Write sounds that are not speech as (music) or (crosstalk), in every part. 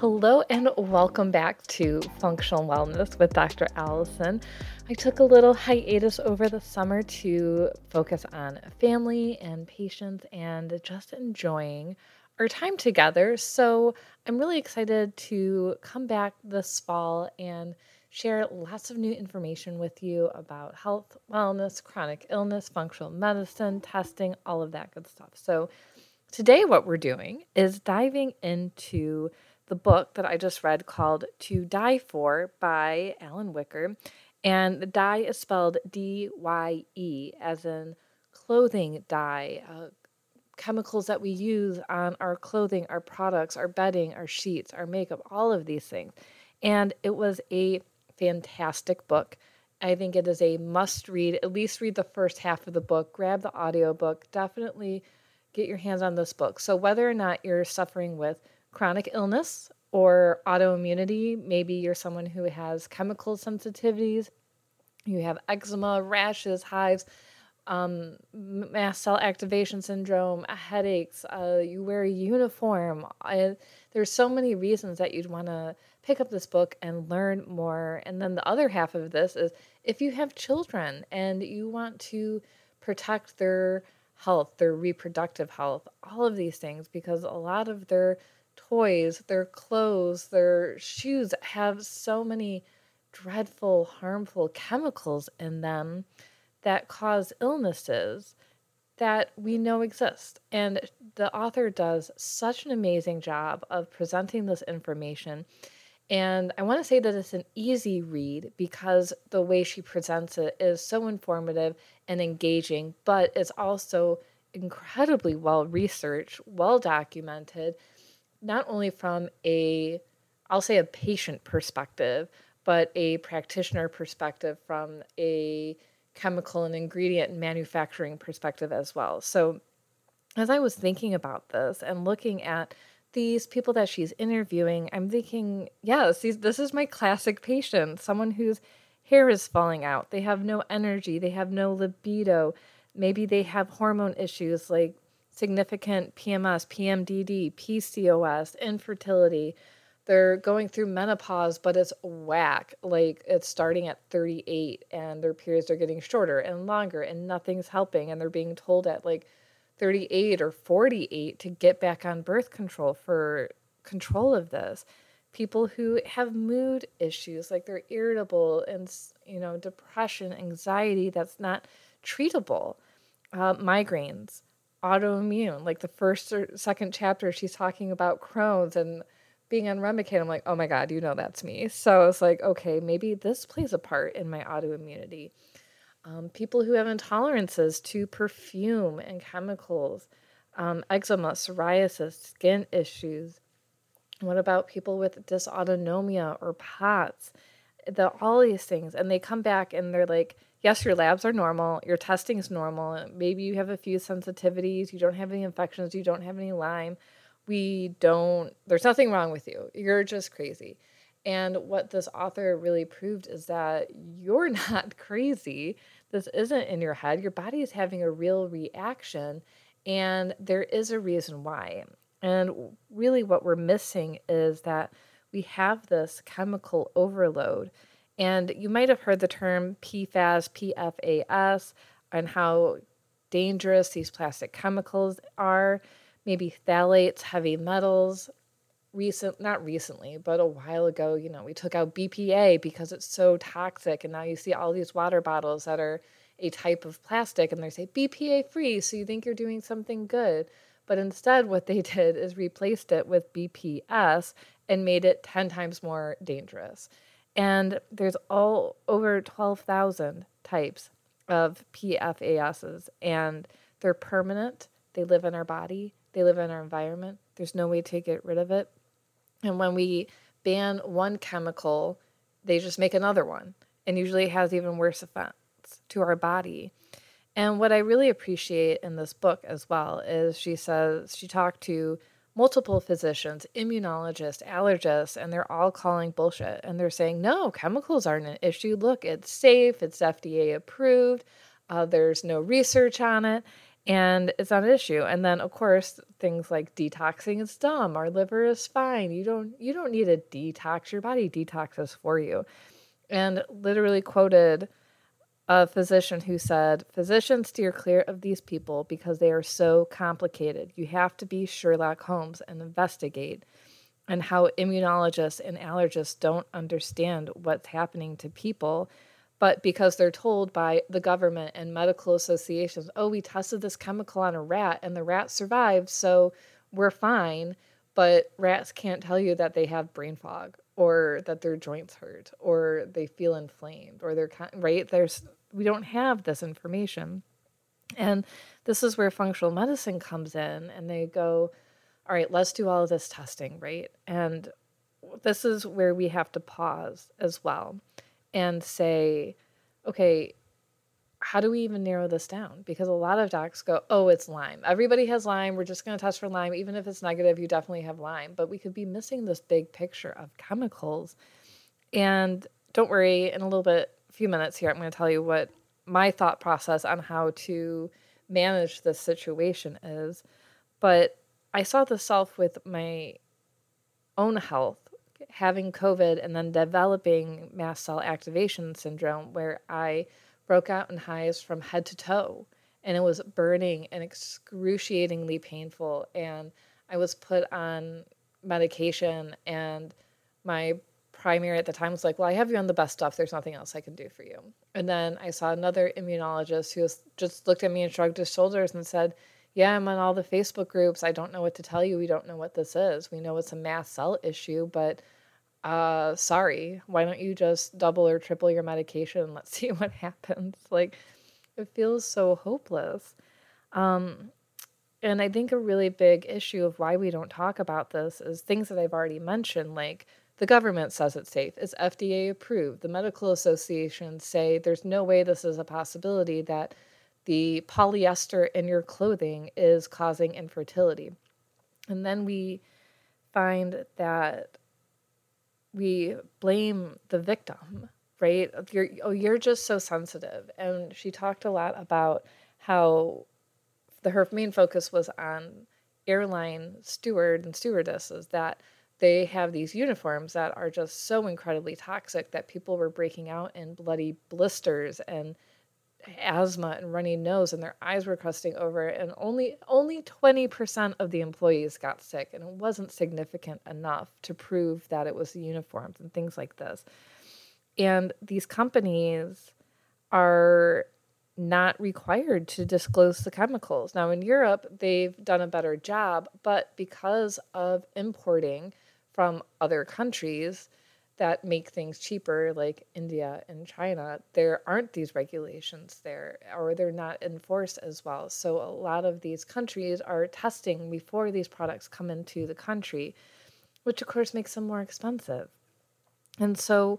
Hello and welcome back to Functional Wellness with Dr. Alison. I took a little hiatus over the summer to focus on family and patients and just enjoying our time together. So I'm really excited to come back this fall and share lots of new information with you about health, wellness, chronic illness, functional medicine, testing, all of that good stuff. So today, what we're doing is diving into the book that I just read called To Dye For by Alden Wicker. And the dye is spelled D Y E, as in clothing dye, uh, chemicals that we use on our clothing, our products, our bedding, our sheets, our makeup, all of these things. And it was a fantastic book. I think it is a must read. At least read the first half of the book, grab the audiobook, definitely get your hands on this book. So, whether or not you're suffering with chronic illness or autoimmunity. Maybe you're someone who has chemical sensitivities, you have eczema, rashes, hives, um, mast cell activation syndrome, headaches, uh, you wear a uniform. I, there's so many reasons that you'd want to pick up this book and learn more. And then the other half of this is if you have children and you want to protect their health, their reproductive health, all of these things, because a lot of their toys, their clothes, their shoes have so many dreadful, harmful chemicals in them that cause illnesses that we know exist. And the author does such an amazing job of presenting this information. And I want to say that it's an easy read because the way she presents it is so informative and engaging, but it's also incredibly well researched, well documented, not only from a I'll say a patient perspective, but a practitioner perspective from a chemical and ingredient manufacturing perspective as well. So as I was thinking about this and looking at these people that she's interviewing, I'm thinking, yes, these, this is my classic patient, someone whose hair is falling out. They have no energy, they have no libido. Maybe they have hormone issues like significant PMS, PMDD, PCOS, infertility. They're going through menopause, but it's whack. Like it's starting at 38 and their periods are getting shorter and longer and nothing's helping. And they're being told at like 38 or 48 to get back on birth control for control of this. People who have mood issues, like they're irritable and, you know, depression, anxiety that's not treatable, uh, migraines autoimmune. Like the first or second chapter, she's talking about Crohn's and being on Remicade. I'm like, oh my God, you know that's me. So I was like, okay, maybe this plays a part in my autoimmunity. Um, people who have intolerances to perfume and chemicals, um, eczema, psoriasis, skin issues. What about people with dysautonomia or POTS? The, all these things. And they come back and they're like, yes, your labs are normal, your testing is normal. Maybe you have a few sensitivities, you don't have any infections, you don't have any Lyme. We don't, there's nothing wrong with you. You're just crazy. And what this author really proved is that you're (laughs) not crazy. This isn't in your head. Your body is having a real reaction, and there is a reason why. And really, what we're missing is that we have this chemical overload and you might have heard the term PFAS, PFAS, and how dangerous these plastic chemicals are. Maybe phthalates, heavy metals. Recent, not recently, but a while ago, you know, we took out BPA because it's so toxic, and now you see all these water bottles that are a type of plastic, and they say BPA free, so you think you're doing something good. But instead, what they (laughs) did is replaced it with BPS and made it 10 times more dangerous. And there's all over 12,000 types of PFASs, and they're permanent. They live in our body, they live in our environment. There's no way to get rid of it. And when we ban one chemical, they just make another one, and usually it has even worse effects to our body. And what I really appreciate in this book as well is she says she talked to multiple physicians, immunologists, allergists, and they're all calling bullshit. And they're saying, no, chemicals aren't an issue. Look, it's safe, it's FDA approved, uh, there's no research on it. and it's not an issue. And then of course things like detoxing is dumb. Our liver is fine. You don't you don't need a detox. Your body detoxes for you. And literally quoted a physician who said, Physicians steer clear of these people because they are so complicated. You have to be Sherlock Holmes and investigate. And how immunologists and allergists don't understand what's happening to people but because they're told by the government and medical associations, oh, we tested this chemical on a rat and the rat survived, so we're fine. But rats can't tell you that they have brain fog or that their joints hurt or they feel inflamed or they're right. There's we don't have this information, and this is where functional medicine comes in, and they go, all right, let's do all of this testing, right? And this is where we have to pause as well and say, okay, how do we even narrow this down? Because a lot of docs go, oh, it's Lyme. Everybody has Lyme. We're just going to test for Lyme. Even if it's negative, you definitely have Lyme. But we could be missing this big picture of chemicals. And don't worry, in a little bit, few minutes here, I'm going to tell you what my thought process on how to manage this situation is. But I saw this self with my own health having COVID and then developing mast cell activation syndrome, where I broke out in hives from head to toe. And it was burning and excruciatingly painful. And I was put on medication. And my primary at the time was like, Well, I have you on the best stuff. There's nothing else I can do for you. And then I saw another immunologist who just looked at me and shrugged his shoulders and said, yeah, I'm on all the Facebook groups. I don't know what to tell you. We don't know what this is. We know it's a mast cell issue, but uh, sorry, why don't you just double or triple your medication? Let's (laughs) see what happens. Like, it feels so hopeless. Um, and I think a really big issue of why we don't talk about this is things that I've already mentioned, like the government says it's safe, it's FDA approved. The medical associations say there's no way this is a possibility that the polyester in your clothing is causing infertility. And then we find that we blame the victim, right? You're, oh, you're just so sensitive. And she talked a lot about how the, her main focus was on airline steward and stewardesses that they have these uniforms that are just so incredibly toxic that people were breaking out in bloody blisters and asthma and runny nose and their eyes were crusting over and only only 20% of the employees got sick and it wasn't significant enough to prove that it was the uniforms and things like this. And these companies are not required to disclose the chemicals. Now in Europe they've done a better job but because of importing from other countries that make things cheaper, like India and China, there aren't these regulations there, or they're not enforced as well. So a lot of these countries are testing before these products come into the country, which of course makes them more expensive. And so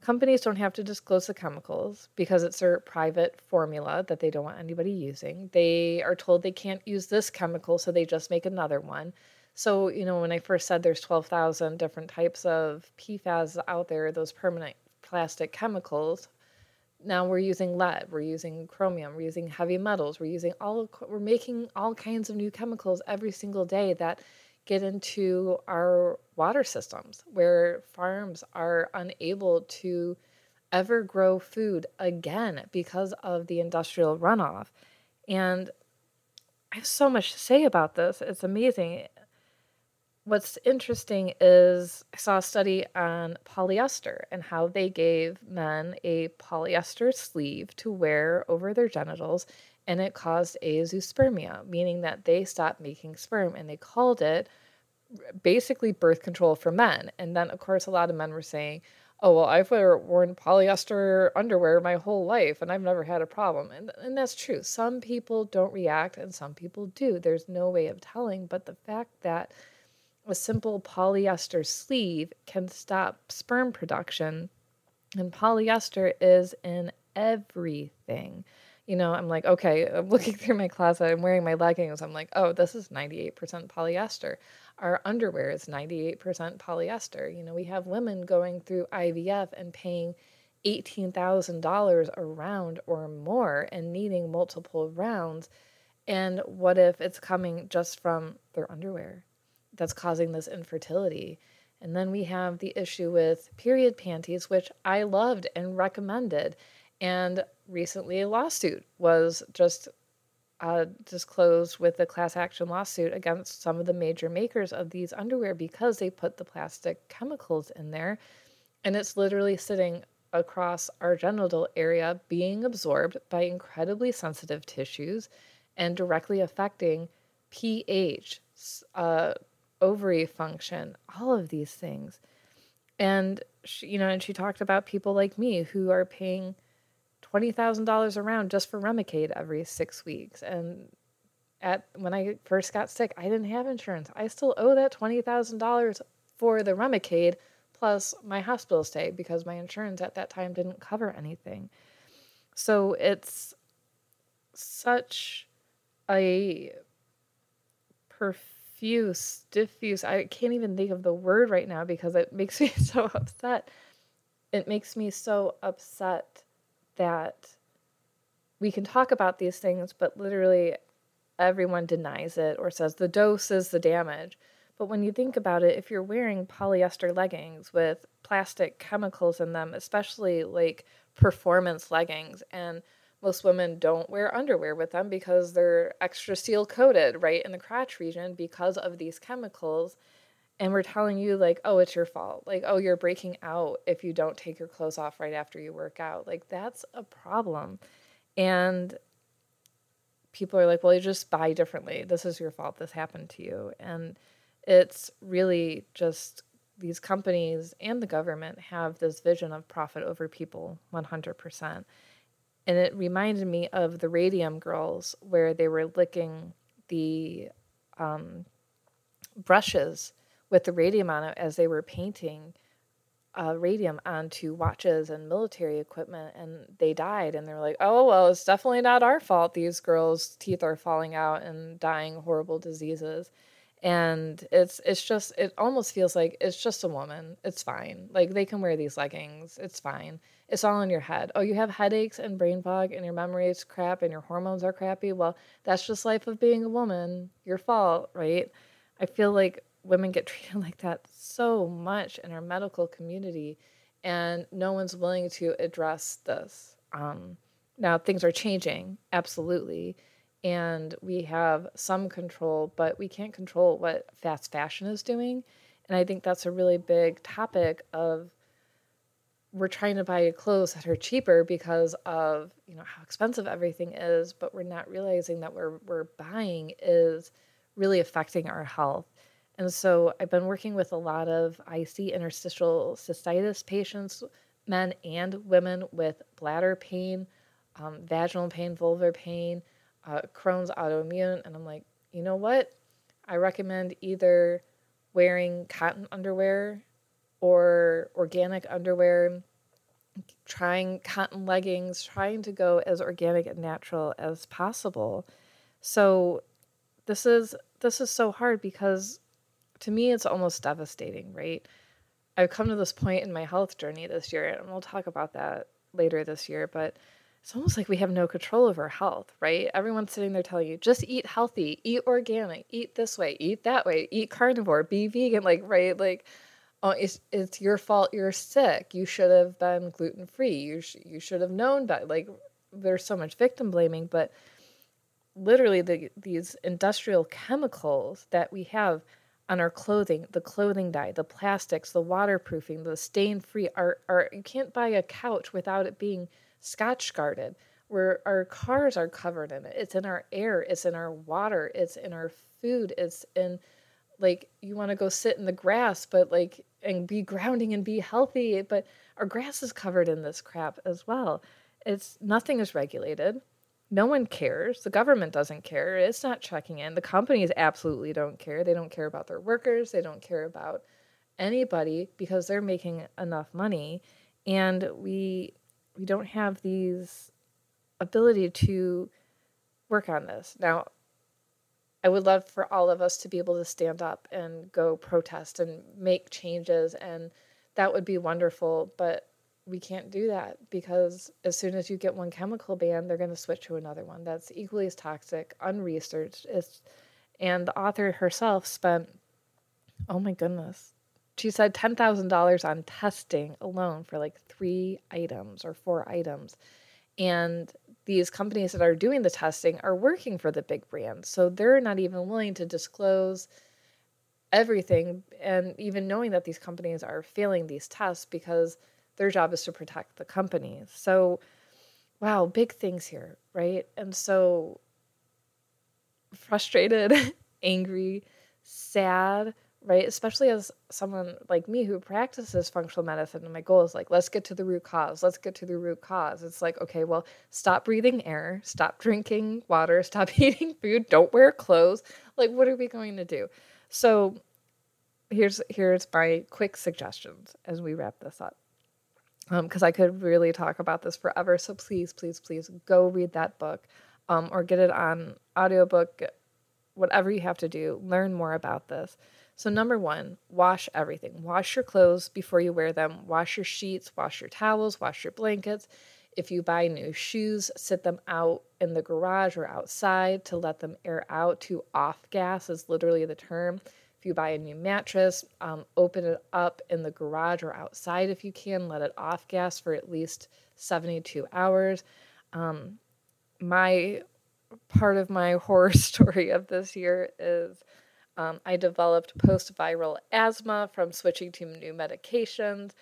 companies don't have to disclose the chemicals because it's their private formula that they don't want anybody using. They are told they can't use this chemical, so they just make another one. So, you know, when I first said there's 12,000 different types of PFAS out there, those permanent plastic chemicals, now we're using lead, we're using chromium, we're using heavy metals, we're using all we're making all kinds of new chemicals every single day that get into our water systems where farms are unable to ever grow food again because of the industrial runoff. And I have so much to say about this. It's amazing what's interesting is I saw a study on polyester and how they gave men a polyester sleeve to wear over their genitals, and it caused azoospermia, meaning that they stopped making sperm, and they called it basically birth control for men. And then, of course, a lot of men were saying, oh, well, I've worn polyester underwear my whole life and I've never had a problem. And, and that's true. Some people don't react and some people do. There's no way of telling. But the fact that a simple polyester sleeve can stop sperm production. And polyester is in everything. You know, I'm like, okay, I'm (laughs) looking through my closet, I'm wearing my leggings. I'm like, oh, this is 98% polyester. Our underwear is 98% polyester. You know, we have women going through IVF and paying $18,000 a round or more and needing multiple rounds And what if it's coming just from their underwear that's causing this infertility? And then we have the issue with period panties, which I loved and recommended. And recently, a lawsuit was just uh, disclosed with a class action lawsuit against some of the major makers of these underwear because they put the plastic chemicals in there. And it's literally sitting across our genital area, being absorbed by incredibly sensitive tissues and directly affecting pH, uh, ovary function, all of these things. And she, you know, and she talked about people like me who are paying twenty thousand dollars around just for Remicade every six weeks. And at when I first got sick, I didn't have insurance. I still owe that twenty thousand dollars for the Remicade plus my hospital stay because my insurance at that time didn't cover anything. So it's such a perfect diffuse, diffuse. I can't even think of the word right now because it makes (laughs) me so upset. It makes me so upset that we can talk about these things, but literally everyone denies it or says the dose is the damage. But when you think about it, if you're wearing polyester leggings with plastic chemicals in them, especially like performance leggings, and most women don't wear underwear with them because they're extra seal coated right in the crotch region because of these chemicals. And we're telling you like oh it's your fault. Like oh you're breaking out if you don't take your clothes off right after you work out. Like that's a problem. And people are like well you just buy differently. This is your fault. This happened to you. And it's really just these companies and the government have this vision of profit over people 100% and it reminded me of the Radium Girls, where they were licking the um, brushes with the radium on it as they were painting uh, radium onto watches and military equipment, and they died. And they're like, "Oh well, it's definitely not our fault. These girls' teeth are falling out and dying horrible diseases." And it's it's just it almost feels like it's just a woman it's fine. Like they can wear these leggings it's fine. It's all in your head. Oh you have headaches and brain fog and your memory is crap and your hormones are crappy. Well that's just life of being a woman your fault right? I feel like women get (laughs) treated like that so much in our medical community and no one's willing to address this. Um, now things are changing absolutely and we have some control, but we can't control what fast fashion is doing. And I think that's a really big topic of we're trying to buy clothes that are cheaper because of you know how expensive everything is, but we're not realizing that we're we're buying is really affecting our health. And so I've been working with a lot of IC interstitial cystitis patients, men and women with bladder pain, um, vaginal pain, vulvar pain, uh, Crohn's autoimmune, and I'm like, you know what? I recommend either wearing cotton underwear or organic underwear, trying cotton leggings, trying to go as organic and natural as possible. So this is this is so hard because to me it's almost devastating, right? I've come to this point in my health journey this year, and we'll talk about that later this year, but it's almost like we have no control over our health, right? Everyone's sitting there telling you, just eat healthy, eat organic, eat this way, eat that way, eat carnivore, be vegan, like, right? Like, oh, it's, it's your fault you're sick. You should have been gluten free. You, sh- you should have known that. Like, there's so much victim blaming, but literally, the, these industrial chemicals that we have on our clothing, the clothing dye, the plastics, the waterproofing, the stain free, are, are, you can't buy a couch without it being Scotchgarded, where our cars are covered in it. It's in our air, it's in our water, it's in our food, it's in like you want to go sit in the grass, but like and be grounding and be healthy, but our grass is covered in this crap as well. It's nothing is regulated. No one cares. The government doesn't care. It's not checking in. The companies absolutely don't care. They don't care about their workers. They don't care about anybody because they're making enough money. And we we don't have these ability to work on this. Now, I would love for all of us to be able to stand up and go protest and make changes, and that would be wonderful. But we can't do that because as soon as you get one chemical ban, they're going to switch to another one that's equally as toxic, unresearched. It's, and the author herself spent, oh my goodness, she said $10,000 on testing alone for like three items or four items. And these companies that are doing the testing are working for the big brands. So they're not even willing to disclose everything and even knowing that these companies are failing these tests because their job is to protect the companies. So, wow, big things here, right? And so frustrated, (laughs) angry, sad, right? Especially as someone like me who practices functional medicine, and my goal is like, let's get to the root cause. Let's get to the root cause. It's like, okay, well, stop breathing air, stop (laughs) drinking water, stop (laughs) eating food, don't wear clothes. Like, what are we going to do? So, here's here's my quick suggestions as we wrap this up. Because um, I could really talk about this forever. So please, please, please go read that book um, or get it on audiobook, whatever you have to do. Learn more about this. So, number one, wash everything. Wash your clothes before you wear them. Wash your sheets, wash your towels, wash your blankets. If you buy new shoes, sit them out in the garage or outside to let them air out. To off gas is literally the term. If you buy a new mattress, um, open it up in the garage or outside if you can. Let it off gas for at least 72 hours. Um, my part of my (laughs) horror story of this year is um, I developed post viral asthma from switching to new medications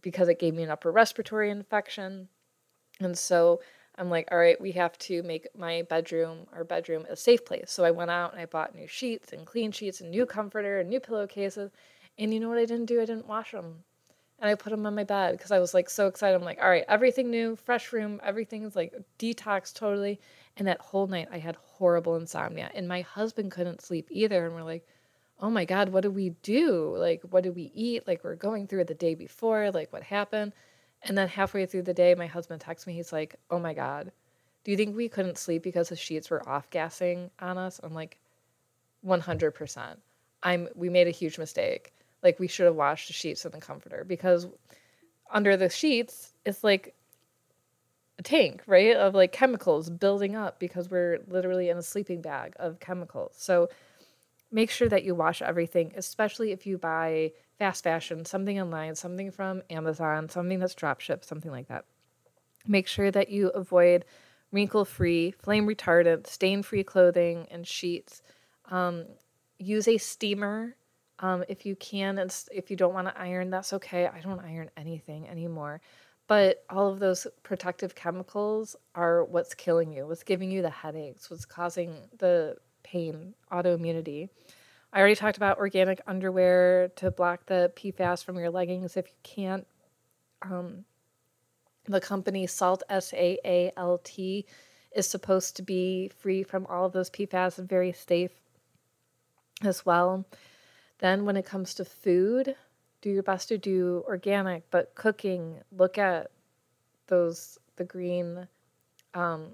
because it gave me an upper respiratory infection. And so I'm like, all right, we have to make my bedroom, our bedroom, a safe place. So I went out and I bought new sheets and clean sheets and new comforter and new pillowcases. And you know what I didn't do? I didn't wash them. And I put them on my bed because I was like so excited. I'm like, all right, everything new, fresh room, everything's like detox totally. And that whole night I had horrible insomnia. And my husband couldn't sleep either. And we're like, oh my God, what do we do? Like, what do we eat? Like, we're going through it the day before. Like, what happened? And then halfway through the day, my husband texts me. He's like, oh my God, do you think we couldn't sleep because the sheets were off gassing on us? I'm like, 100%. I'm, we made a huge mistake. Like, we should have washed the sheets and the comforter because under the sheets, it's like tank, right? Of like chemicals building up because we're literally in a sleeping bag of chemicals. So make sure that you wash everything, especially if you buy fast fashion, something online, something from Amazon, something that's drop something like that. Make sure that you avoid wrinkle free, flame retardant, stain free clothing and sheets. Um, use a steamer um, if you can. And if you don't want to iron, that's okay. I don't iron anything anymore. But all of those protective chemicals are what's killing you, what's giving you the headaches, what's causing the pain, autoimmunity. I already talked about organic underwear to block the PFAS from your leggings if you can't. Um, the company Saalt, S A A L T, is supposed to be free from all of those PFAS and very safe as well. Then, when it comes to food, do your best to do organic, but cooking, look at those, the green um,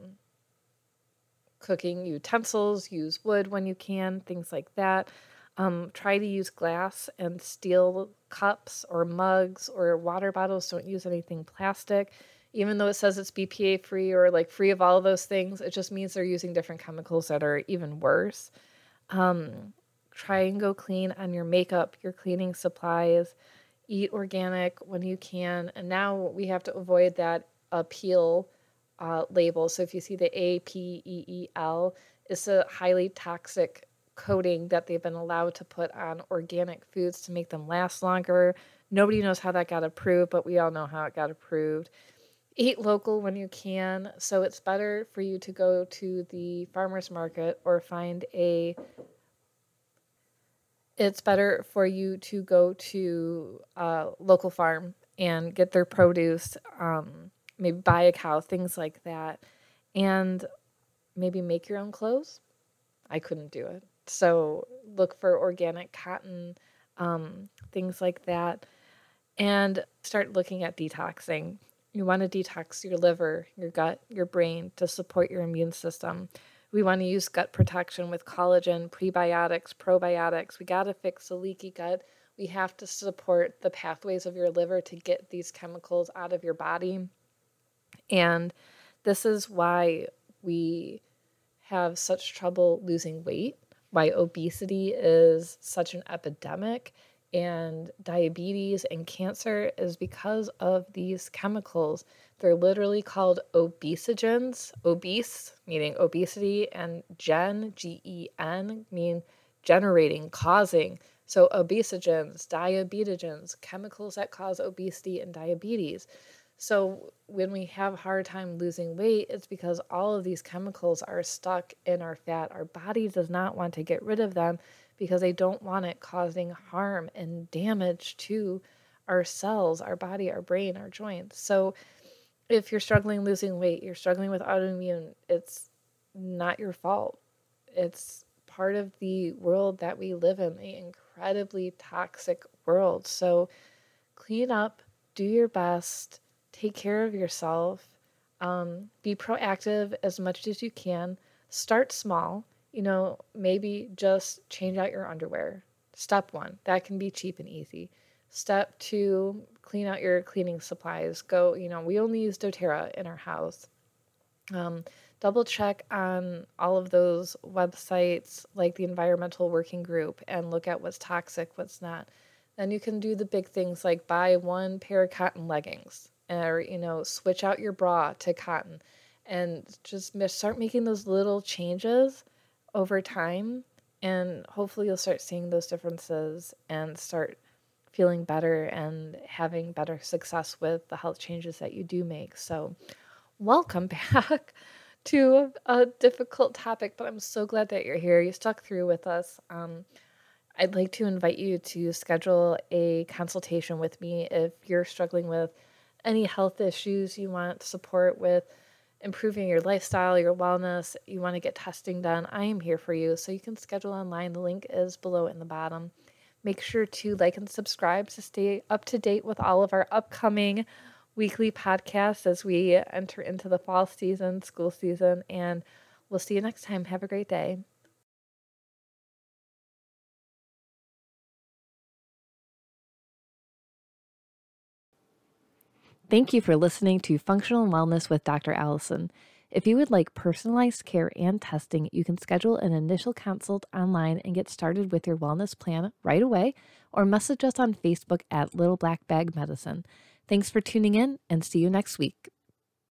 cooking utensils, use wood when you can, things like that. Um, try to use glass and steel cups or mugs or water bottles. Don't use anything plastic. Even though it says it's BPA free or like free of all of those things, it just means they're using different chemicals that are even worse. Um, try and go clean on your makeup, your cleaning supplies. Eat organic when you can. And now we have to avoid that Apeel uh, label. So if you see the A P E E L, it's a highly toxic coating that they've been allowed to put on organic foods to make them last longer. Nobody knows how that got approved, but we all know how it got approved. Eat local when you can. So it's better for you to go to the farmer's market or find a. It's better for you to go to a local farm and get their produce. Um, maybe buy a cow, things like that. And maybe make your own clothes. I couldn't do it. So look for organic cotton, um, things like that. And start looking at detoxing. You want to detox your liver, your gut, your brain to support your immune system. We want to use gut protection with collagen, prebiotics, probiotics. We got to fix the leaky gut We have to support the pathways of your liver to get these chemicals out of your body. And this is why we have such trouble losing weight, why obesity is such an epidemic, and diabetes and cancer is because of these chemicals. They're literally called obesogens, obese meaning obesity, and gen, G E N, mean generating, causing. So, obesogens, diabetogens, chemicals that cause obesity and diabetes. So, when we have a hard time losing weight, it's because all of these chemicals are stuck in our fat. Our body does not want to get rid of them because they don't want it causing harm and damage to our cells, our body, our brain, our joints. So, if you're struggling losing weight, you're struggling with autoimmune, it's not your fault. It's part of the world that we live in, the incredibly toxic world. So, clean up, do your best, take care of yourself, um, be proactive as much as you can. Start small you know, maybe just change out your underwear. Step one, that can be cheap and easy. Step two, clean out your cleaning supplies. Go, you know, we only use doTERRA in our house. Um, double check on all of those websites like the Environmental Working Group and look at what's toxic, what's not. Then you can do the big things like buy one pair of cotton leggings or, you know, switch out your bra to cotton and just start making those little changes over time and hopefully you'll start seeing those differences and start feeling better and having better success with the health changes that you do make. So, welcome (laughs) back to a difficult topic, but I'm so glad that you're here. You stuck through with us. Um, I'd like to invite you to schedule a consultation with me if you're struggling with any health issues you want support with improving your lifestyle, your wellness, you want to get testing done, I am here for you. So you can schedule online. The link is below in the bottom. Make sure to like and subscribe to stay up to date with all of our upcoming weekly podcasts as we enter into the fall season, school season, and we'll see you next time. Have a great day. Thank you for listening to Functional Wellness with Dr. Alison. If you would like personalized care and testing, you can schedule an initial consult online and get started with your wellness plan right away, or message us on Facebook at Little Black Bag Medicine. Thanks for tuning in and see you next week.